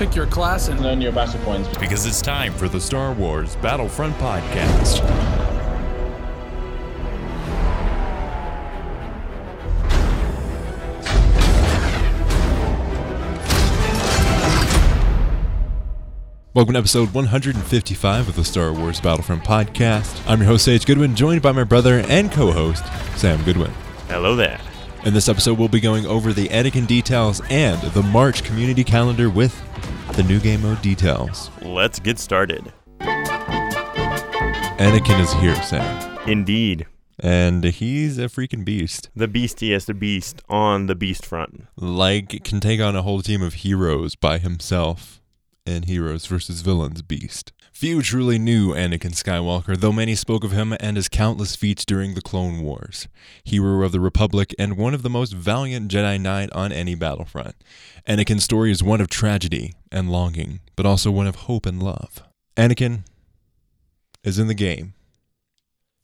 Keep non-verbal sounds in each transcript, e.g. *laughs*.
Pick your class and earn your battle points. Because it's time for the Star Wars Battlefront Podcast. Welcome to episode 155 of the Star Wars Battlefront Podcast. I'm your host, Sage Goodwin, joined by my brother and co host, Sam Goodwin. Hello there. In this episode, we'll be going over the Anakin details and the March community calendar with the new game mode details. Let's get started. Anakin is here, Sam. Indeed. And he's a freaking beast. The beastiest the beast on the beast front. Like, can take on a whole team of heroes by himself And Heroes versus Villains Beast. Few truly knew Anakin Skywalker, though many spoke of him and his countless feats during the Clone Wars. Hero of the Republic and one of the most valiant Jedi Knight on any battlefront. Anakin's story is one of tragedy and longing, but also one of hope and love. Anakin is in the game.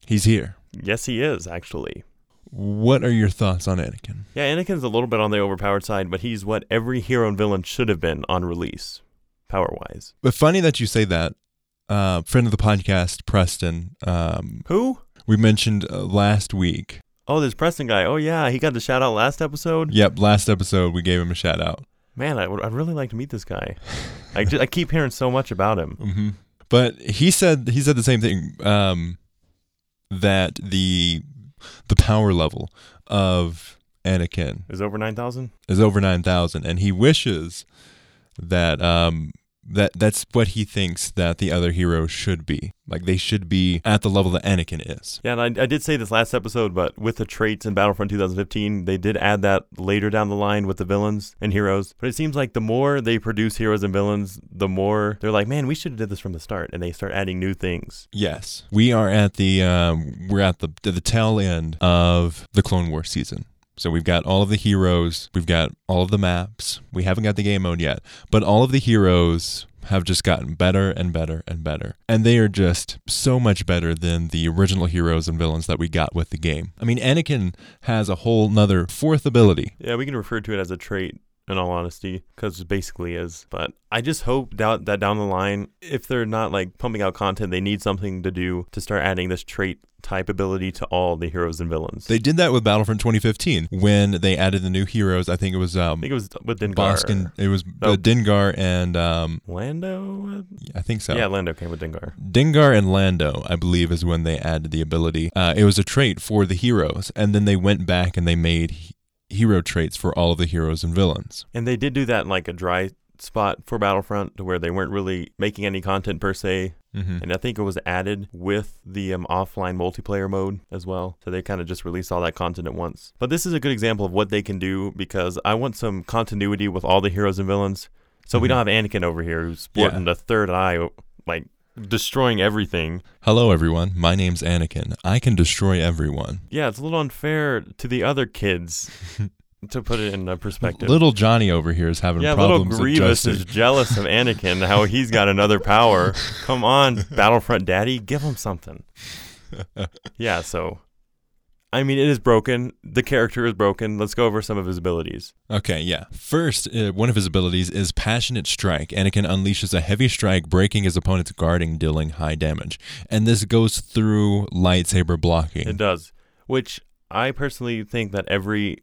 He's here. Yes, he is, actually. What are your thoughts on Anakin? Yeah, Anakin's a little bit on the overpowered side, but he's what every hero and villain should have been on release, power wise. But funny that you say that uh, friend of the podcast, Preston. Um, Who? we mentioned uh, last week. Oh, this Preston guy. Oh, yeah, he got the shout out last episode. Yep, last episode we gave him a shout out. Man, I would, I'd really like to meet this guy. I, ju- I keep hearing so much about him. hmm But he said he said the same thing um, that the the power level of Anakin Is over 9,000? is over nine thousand, and he wishes that um, that that's what he thinks that the other heroes should be. Like they should be at the level that Anakin is. Yeah, and I, I did say this last episode, but with the traits in Battlefront 2015, they did add that later down the line with the villains and heroes. But it seems like the more they produce heroes and villains, the more they're like, man, we should have did this from the start, and they start adding new things. Yes, we are at the um, we're at the the tail end of the Clone War season. So we've got all of the heroes, we've got all of the maps. We haven't got the game mode yet, but all of the heroes have just gotten better and better and better. And they are just so much better than the original heroes and villains that we got with the game. I mean, Anakin has a whole nother fourth ability. Yeah, we can refer to it as a trait. In all honesty, because it basically is. But I just hope that, that down the line, if they're not like pumping out content, they need something to do to start adding this trait type ability to all the heroes and villains. They did that with Battlefront 2015 when they added the new heroes. I think it was um, I think it was with Dengar. Boskin. It was Oh. Dengar and um, Lando? I think so. Yeah, Lando came with Dengar. Dingar and Lando, I believe, is when they added the ability. Uh, it was a trait for the heroes, and then they went back and they made hero traits for all of the heroes and villains. And they did do that in like a dry spot for Battlefront to where they weren't really making any content per se. Mm-hmm. And I think it was added with the um, offline multiplayer mode as well. So they kind of just released all that content at once. But this is a good example of what they can do because I want some continuity with all the heroes and villains. So we Mhm. don't have Anakin over here who's sporting the third eye, like destroying everything. Hello, everyone. My name's Anakin. I can destroy everyone. Yeah, it's a little unfair to the other kids *laughs* to put it in perspective. Little Johnny over here is having problems. Yeah, little problems Grievous adjusting. is jealous of Anakin, how he's got another power. *laughs* Come on, Battlefront Daddy, give him something. *laughs* Yeah, so I mean, it is broken. The character is broken. Let's go over some of his abilities. Okay, yeah. First, uh, one of his abilities is Passionate Strike. Anakin unleashes a heavy strike, breaking his opponent's guarding, dealing high damage. And this goes through lightsaber blocking. It does, which I personally think that every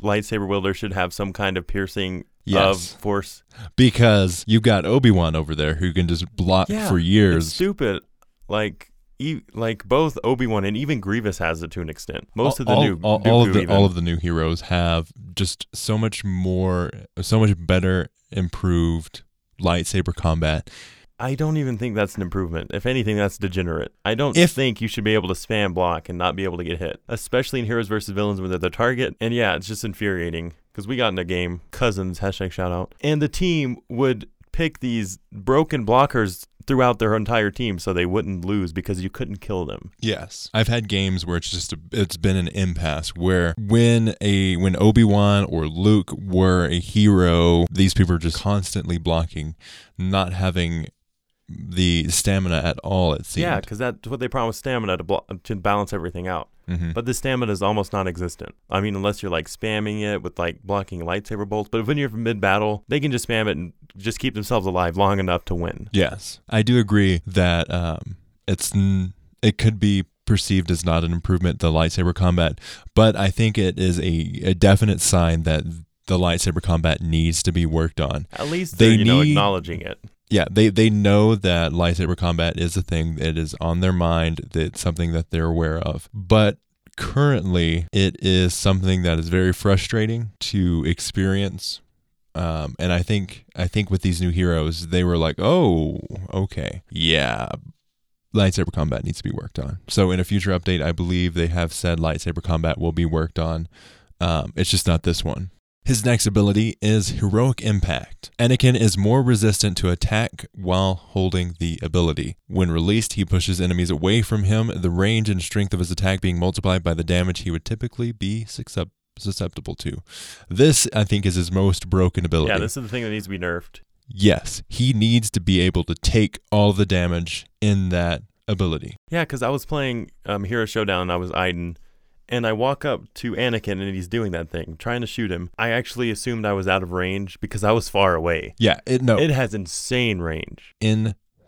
lightsaber wielder should have some kind of piercing Yes. of force. because you've got Obi Wan over there who can just block Yeah, for years. stupid. Like. E- like both Obi Wan and even Grievous has it to an extent. Most of the all, new all, all of the even. all of the new heroes have just so much more, so much better, improved lightsaber combat. I don't even think that's an improvement. If anything, that's degenerate. I don't If- think you should be able to spam block and not be able to get hit, especially in heroes versus villains when they're the target. And yeah, it's just infuriating because we got in a game, cousins hashtag shout out, and the team would pick these broken blockers throughout their entire team so they wouldn't lose because you couldn't kill them. Yes, I've had games where it's just a, it's been an impasse where when a when Obi Wan or Luke were a hero, these people are just constantly blocking, not having the stamina at all. It seemed. Yeah, because that's what they promised stamina to blo- to balance everything out. Mhm. But the stamina is almost non-existent. I mean, unless you're like spamming it with like blocking lightsaber bolts. But when you're mid battle, they can just spam it and just keep themselves alive long enough to win. Yes, I do agree that um, it's n- it could be perceived as not an improvement the lightsaber combat, but I think it is a, a definite sign that the lightsaber combat needs to be worked on. At least They they're, you know, acknowledging it. Yeah, they they know that lightsaber combat is a thing that is on their mind, that's something that they're aware of. But currently, it is something that is very frustrating to experience. Um, and I think I think with these new heroes, they were like, "Oh, okay, yeah, lightsaber combat needs to be worked on." So in a future update, I believe they have said lightsaber combat will be worked on. Um, it's just not this one. His next ability is Heroic Impact. Anakin is more resistant to attack while holding the ability. When released, he pushes enemies away from him, the range and strength of his attack being multiplied by the damage he would typically be susceptible to. This, I think, is his most broken ability. Yeah, this is the thing that needs to be nerfed. yes, he needs to be able to take all the damage in that ability. Yeah, because I was playing um, Hero Showdown and I was Iden, and I walk up to Anakin and he's doing that thing, trying to shoot him. I actually assumed I was out of range because I was far away. Yeah, it no It has insane range.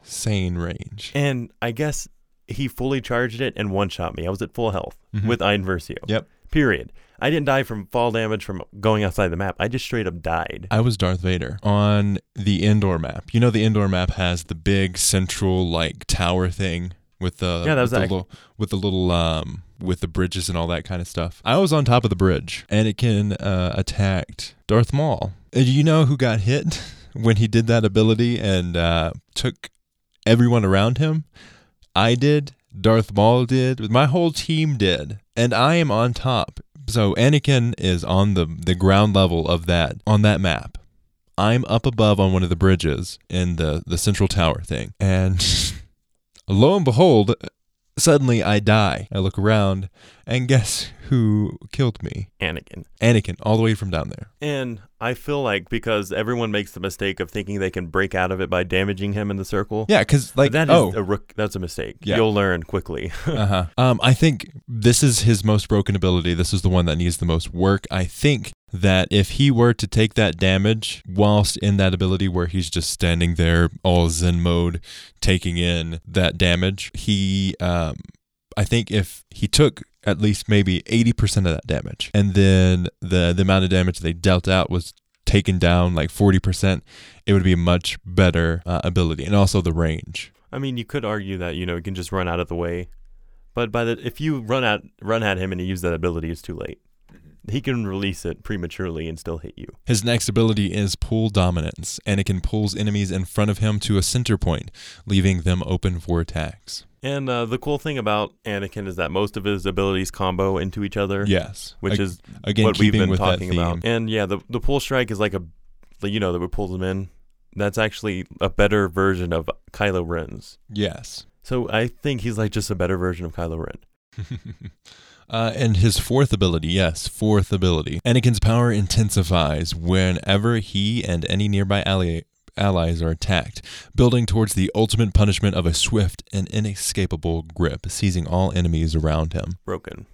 insane range. And I guess he fully charged it and one shot me. I was at full health Mhm. with Iden Versio. Yep. Period. I didn't die from fall damage from going outside the map. I just straight up died. I was Darth Vader on the indoor map. You know, the indoor map has the big central like tower thing with the Yeah, that was with the little with the little um with the bridges and all that kind of stuff. I was on top of the bridge, and Anakin uh, attacked Darth Maul. And you know who got hit *laughs* when he did that ability and uh, took everyone around him? I did. Darth Maul did. My whole team did, and I am on top. So Anakin is on the the ground level of that on that map. I'm up above on one of the bridges in the the central tower thing, and *laughs* lo and behold, suddenly I die. I look around, and guess who killed me? Anakin. Anakin, all the way from down there. And I feel like because everyone makes the mistake of thinking they can break out of it by damaging him in the circle. Yeah, because like that is oh, a rook- that's a mistake. Yeah. You'll learn quickly. *laughs* uh-huh. Um, I think this is his most broken ability. This is the one that needs the most work. I think that if he were to take that damage whilst in that ability where he's just standing there all zen mode taking in that damage, he um I think if he took at least maybe 80% of that damage and then the the amount of damage they dealt out was taken down like 40%, it would be a much better uh, ability and also the range. I mean, you could argue that you know you can just run out of the way, but by the if you run at run at him and he used that ability, it's too late. He can release it prematurely and still hit you. His next ability is Pull Dominance. and Anakin pulls enemies in front of him to a center point, leaving them open for attacks. And uh, the cool thing about Anakin is that most of his abilities combo into each other, Yes, which Ag- is again what we've been talking about. And yeah, the the pull strike is like a, you know, that would pull them in. That's actually a better version of Kylo Ren's. Yes. So I think he's like just a better version of Kylo Ren. *laughs* uh, and his fourth ability, yes, fourth ability. Anakin's power intensifies whenever he and any nearby ally allies are attacked, building towards the ultimate punishment of a swift and inescapable grip, seizing all enemies around him. Broken.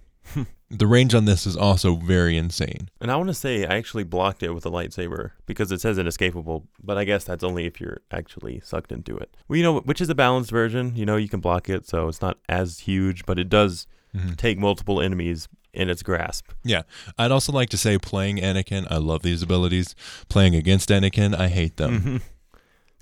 The range on this is also very insane. And I want to say I actually blocked it with a lightsaber because it says inescapable, but I guess that's only if you're actually sucked into it. Well, you know, which is a balanced version. You know, you can block it, so it's not as huge, but it does Mhm. take multiple enemies in its grasp. Yeah. I'd also like to say playing Anakin, I love these abilities. Playing against Anakin, I hate them. *laughs*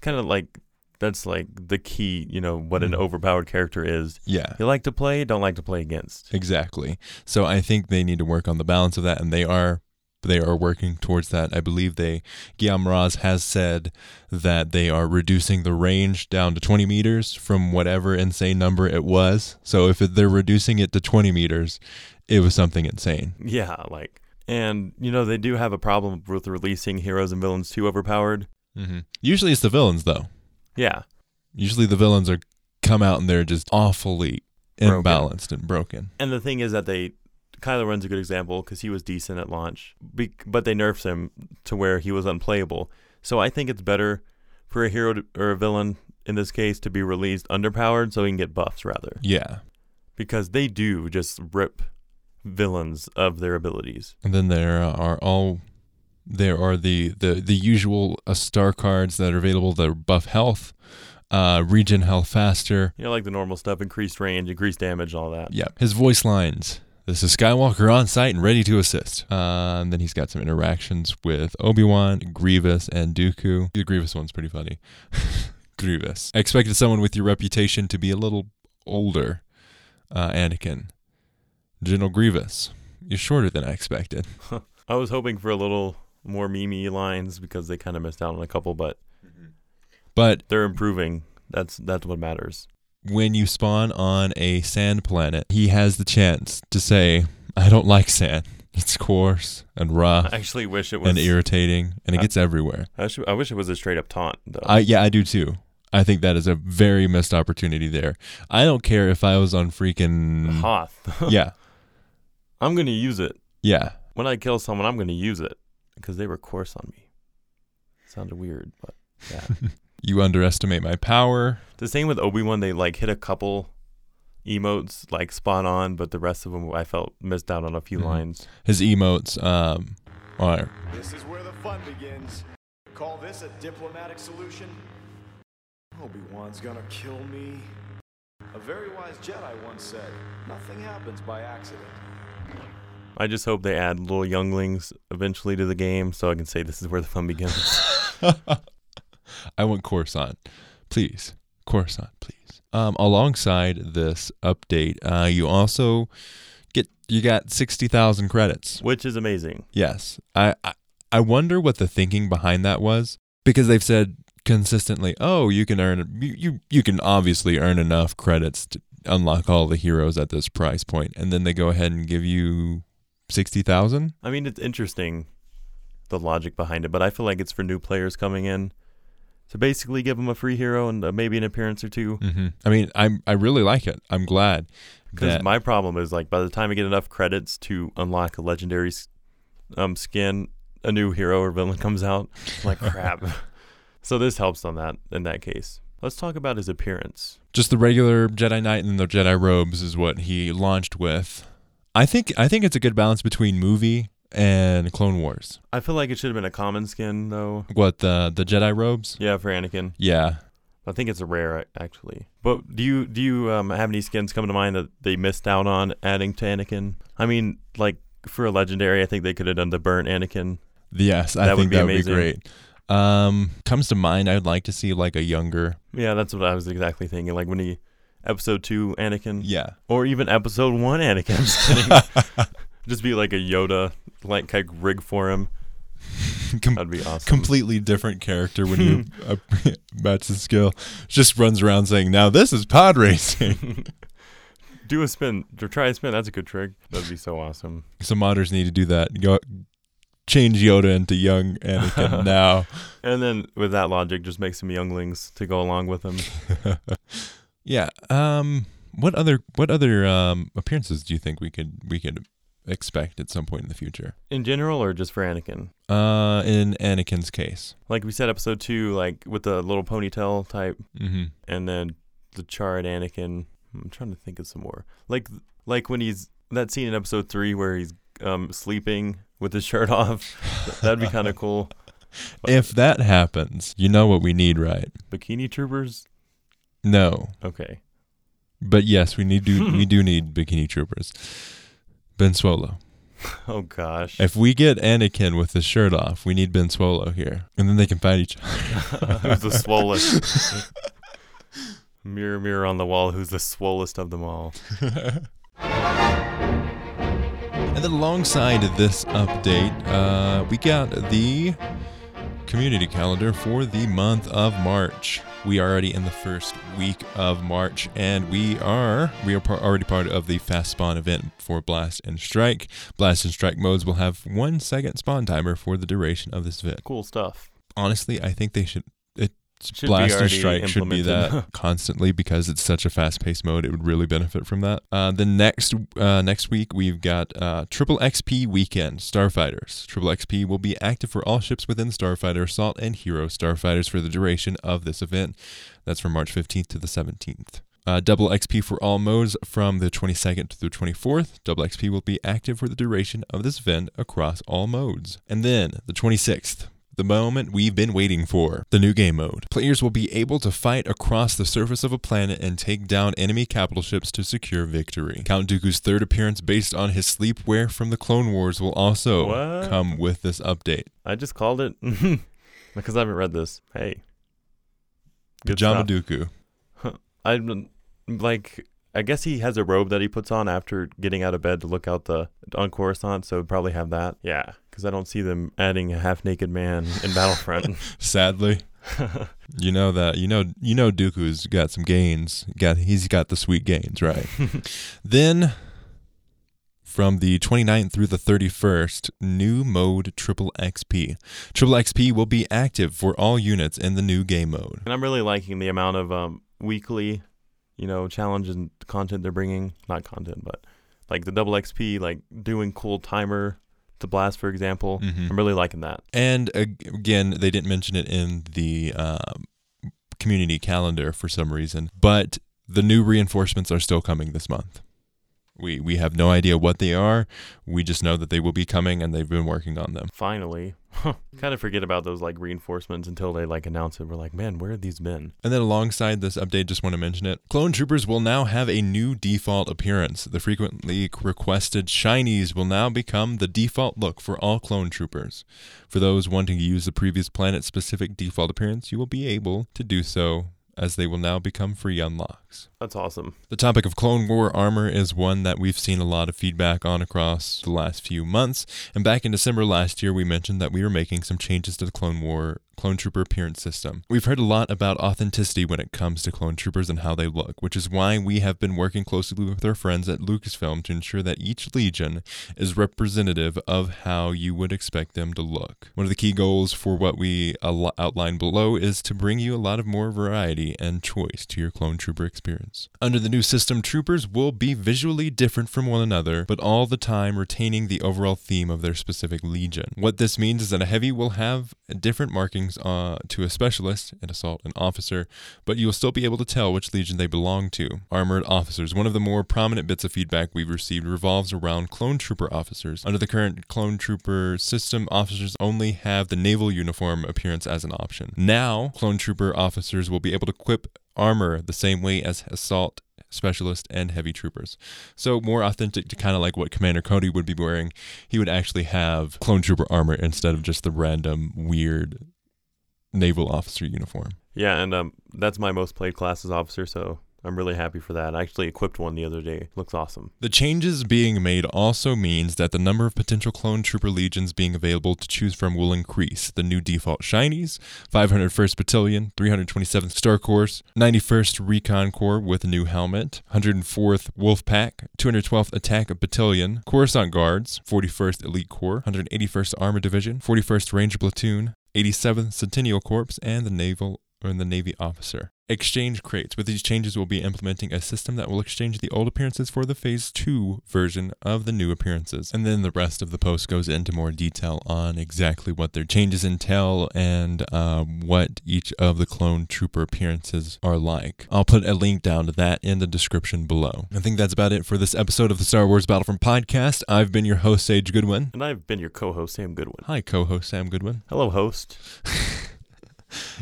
Kind of like that's like the key, you know, what an Mhm. overpowered character is. Yeah, You like to play, don't like to play against. exactly. So I think they need to work on the balance of that, and they are they are working towards that. I believe they Guillaume Raz has said that they are reducing the range down to 20 meters from whatever insane number it was. So if they're reducing it to 20 meters, it was something insane. Yeah, like and you know they do have a problem with releasing heroes and villains too overpowered. Mm-hmm. Usually it's the villains though. Yeah, Usually the villains are come out and they're just awfully Broken. imbalanced and broken. And the thing is that they, Kylo Ren's a good example because he was decent at launch, be, but they nerfed him to where he was unplayable. So I think it's better for a hero to, or a villain in this case to be released underpowered so he can get buffs rather, Yeah. because they do just rip villains of their abilities. And then there are all There are the the the usual uh, star cards that are available that buff health, uh, regen health faster. You know, like the normal stuff, increased range, increased damage, all that. Yeah, his voice lines. This is Skywalker on site and ready to assist. Uh, and then he's got some interactions with Obi Wan, Grievous, and Dooku. The Grievous one's pretty funny. *laughs* Grievous. I expected someone with your reputation to be a little older. Uh, Anakin. General Grievous. You're shorter than I expected. *laughs* I was hoping for a little more Mimi lines because they kind of missed out on a couple, but mm-hmm. But they're improving. That's that's what matters. when you spawn on a sand planet, he has the chance to say, I don't like sand. It's coarse and rough I actually wish it was. and irritating, and it I- gets everywhere. I, should, I wish it was a straight up taunt though. I yeah, I do too. I think that is a very missed opportunity there. I don't care if I was on freaking Hoth. *laughs* yeah, I'm gonna use it yeah. when I kill someone. I'm gonna use it because they were coarse on me. Sounded weird, but yeah. *laughs* You underestimate my power. the same with Obi Wan. They like hit a couple emotes like spot on, but the rest of them I felt missed out on a few Mhm. lines. His emotes um are This is where the fun begins. Call this a diplomatic solution? Obi-Wan's gonna kill me. A very wise Jedi once said, nothing happens by accident. I just hope they add little younglings eventually to the game so I can say this is where the fun begins. *laughs* I want Coruscant. Please. Coruscant, please. Um, alongside this update, uh, you also get you got sixty thousand credits. Which is amazing. Yes. I, I I wonder what the thinking behind that was because they've said consistently, "Oh, you can earn you you, you can obviously earn enough credits to unlock all the heroes at this price. And then they go ahead and give you 60,000? I mean, it's interesting the logic behind it, but I feel like it's for new players coming in to basically give them a free hero and uh, maybe an appearance or two. Mhm. I mean, I'm I really like it. I'm glad Because my problem is like by the time I get enough credits to unlock a legendary um, skin, a new hero or villain *laughs* comes out. I'm like crap. *laughs* so this helps on that in that case. Let's talk about his appearance. just the regular Jedi Knight and the Jedi robes is what he launched with. I think I think it's a good balance between movie and Clone Wars. I feel like it should have been a common skin though. What the the Jedi robes? Yeah, for Anakin. Yeah. I think it's a rare actually. But do you do you um, have any skins come to mind that they missed out on adding to Anakin? I mean, like for a legendary, I think they could have done the burnt Anakin. Yes, I That would think be that would be great. Um, comes to mind, I'd like to see like a younger. Yeah, that's what I was exactly thinking. Like when he episode two Anakin, Yeah. or even episode one Anakin. Just *laughs* just be like a Yoda like of rig for him. Com- That'd be awesome. completely different character when you uh, match the skill. Just runs around saying, "Now this is pod racing." *laughs* Do a spin or try a spin. That's a good trick. That'd be so awesome. Some modders need to do that. Go change Yoda into young Anakin *laughs* now. And then with that logic, just make some younglings to go along with him. Yeah. Um. What other what other um appearances do you think we could we could expect at some point in the future? In general, or just for Anakin? Uh, in Anakin's case. Like we said, episode two, like with the little ponytail type, Mm-hmm. and then the charred Anakin. I'm trying to think of some more. Like like when he's that scene in episode three where he's um sleeping with his shirt *laughs* off. That'd be kind of cool. *laughs* If that happens, you know what we need, right? Bikini Troopers. No, Okay. but yes, we need do we *laughs* do need bikini troopers. Ben Swolo. Oh gosh. If we get Anakin with his shirt off, we need Ben Swolo here, and then they can fight each other. *laughs* who's the swollest? mirror, mirror on the wall. Who's the swollest of them all? *laughs* And then alongside this update, uh, we got the community calendar for the month of March. We are already in the first week of March, and we are we are par- already part of the fast spawn event for Blast and Strike. Blast and Strike modes will have one second spawn timer for the duration of this event. Cool stuff. Honestly, I think they should. Should Blast and Strike should be that *laughs* constantly because it's such a fast-paced mode. It would really benefit from that. Uh, the next uh, next week we've got uh, Triple XP Weekend Starfighters. Triple XP will be active for all ships within Starfighter, Assault, and Hero Starfighters for the duration of this event. That's from March 15th to the 17th. Uh, double XP for all modes from the 22nd to the 24th. Double XP will be active for the duration of this event across all modes. And then the 26th, the moment we've been waiting for, the new game mode. Players will be able to fight across the surface of a planet and take down enemy capital ships to secure victory. Count Dooku's third appearance based on his sleepwear from the Clone Wars will also What? come with this update. I just called it *laughs* because I haven't read this. Hey. Good Pajama stuff. Dooku. I'm like, I guess he has a robe that he puts on after getting out of bed to look out the on Coruscant, so probably have that. Yeah, because I don't see them adding a half-naked man in Battlefront. *laughs* Sadly. *laughs* You know that you know you know Dooku's got some gains. Got he's got the sweet gains, right? *laughs* then from the 29th through the 31st, new mode Triple XP. Triple XP will be active for all units in the new game mode. and I'm really liking the amount of um, weekly, you know, challenge and content they're bringing. Not content, but like the double XP, like doing cool timer to blast, for example. Mhm. I'm really liking that. And again, they didn't mention it in the um, community calendar for some reason, but the new reinforcements are still coming this month. We we have no idea what they are. We just know that they will be coming, and they've been working on them. Finally, *laughs* kind of forget about those like reinforcements until they like announce it. We're like, man, where have these been? And then alongside this update, just want to mention it. Clone Troopers will now have a new default appearance. The frequently requested shinies will now become the default look for all Clone Troopers. For those wanting to use the previous planet specific default appearance, you will be able to do so as they will now become free unlocks. That's awesome. The topic of Clone War armor is one that we've seen a lot of feedback on across the last few months. And back in December last year, we mentioned that we were making some changes to the Clone War Clone Trooper appearance system. We've heard a lot about authenticity when it comes to Clone Troopers and how they look, which is why we have been working closely with our friends at Lucasfilm to ensure that each Legion is representative of how you would expect them to look. One of the key goals for what we outline below is to bring you a lot of more variety and choice to your Clone Trooper experience. Under the new system, troopers will be visually different from one another, but all the time retaining the overall theme of their specific legion. What this means is that a heavy will have different markings uh, to a specialist, an assault, an officer, but you will still be able to tell which legion they belong to. Armored officers. One of the more prominent bits of feedback we've received revolves around clone trooper officers. Under the current clone trooper system, officers only have the naval uniform appearance as an option. Now, clone trooper officers will be able to equip armor the same way as assault specialist and heavy troopers. So more authentic to kind of like what Commander Cody would be wearing. He would actually have clone trooper armor instead of just the random weird naval officer uniform. Yeah, and um, that's my most played class as officer, so I'm really happy for that. I actually equipped one the other day. Looks awesome. The changes being made also means that the number of potential clone trooper legions being available to choose from will increase. The new default shinies, 501st Battalion, 327th Star Corps, 91st Recon Corps with a new helmet, 104th Wolf Pack, 212th Attack Battalion, Coruscant Guards, 41st Elite Corps, 181st Armor Division, 41st Ranger Platoon, 87th Sentinel Corps, and the Naval or the Navy officer. Exchange crates. With these changes, we'll be implementing a system that will exchange the old appearances for the Phase 2 version of the new appearances. And then the rest of the post goes into more detail on exactly what their changes entail and uh, what each of the clone trooper appearances are like. I'll put a link down to that in the description below. I think that's about it for this episode of the Star Wars Battlefront podcast. I've been your host, Sage Goodwin. And I've been your co-host, Sam Goodwin. Hi, co host Sam Goodwin. Hello, host. *laughs*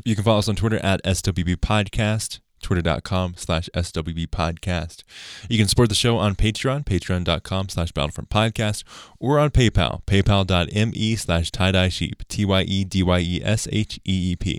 You can follow us on Twitter at SWB Podcast, twitter.com slash SWB Podcast. You can support the show on Patreon, patreon.com slash Battlefront Podcast, or on PayPal, paypal.me slash tie-dye sheep, T-Y-E-D-Y-E-S-H-E-E-P.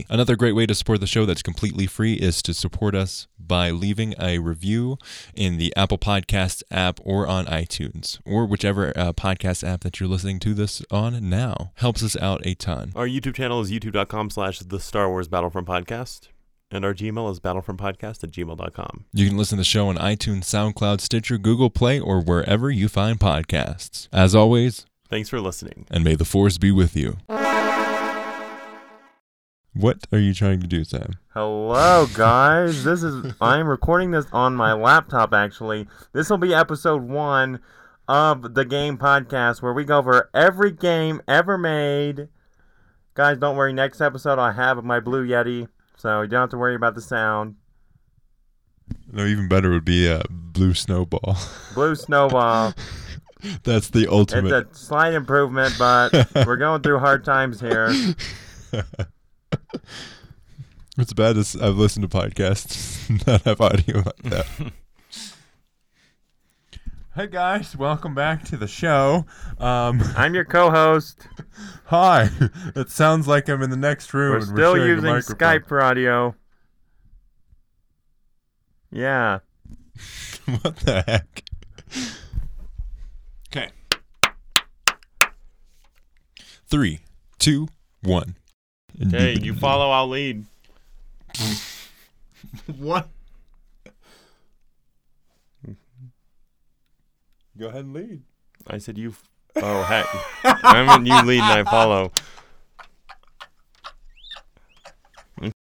Another great way to support the show that's completely free is to support us by leaving a review in the Apple Podcasts app or on iTunes, or whichever uh, podcast app that you're listening to this on now. Helps us out a ton. Our YouTube channel is youtube.com slash the Star Wars Battlefront Podcast. And our Gmail is battlefrontpodcast at gmail.com. You can listen to the show on iTunes, SoundCloud, Stitcher, Google Play, or wherever you find podcasts. As always, Thanks for listening. and may the force be with you. What are you trying to do, Sam? Hello, guys. This is *laughs* I'm recording this on my laptop. Actually, this will be episode one of the game podcast where we go over every game ever made. Guys, don't worry. Next episode, I have my Blue Yeti, so you don't have to worry about the sound. No, even better would be uh, Blue Snowball. Blue Snowball. *laughs* That's the ultimate. It's a slight improvement, but *laughs* we're going through hard times here. *laughs* It's bad as I've listened to podcasts that have audio like that. Hey guys, welcome back to the show. Um, *laughs* I'm your co-host. hi. It sounds like I'm in the next room. We're still sharing a using. Skype for audio. Yeah. *laughs* what the heck? Okay. Three, two, one. Hey, you follow, I'll lead. *laughs* What? Go ahead and lead. I said you. F- oh heck! *laughs* I meant you lead and I follow.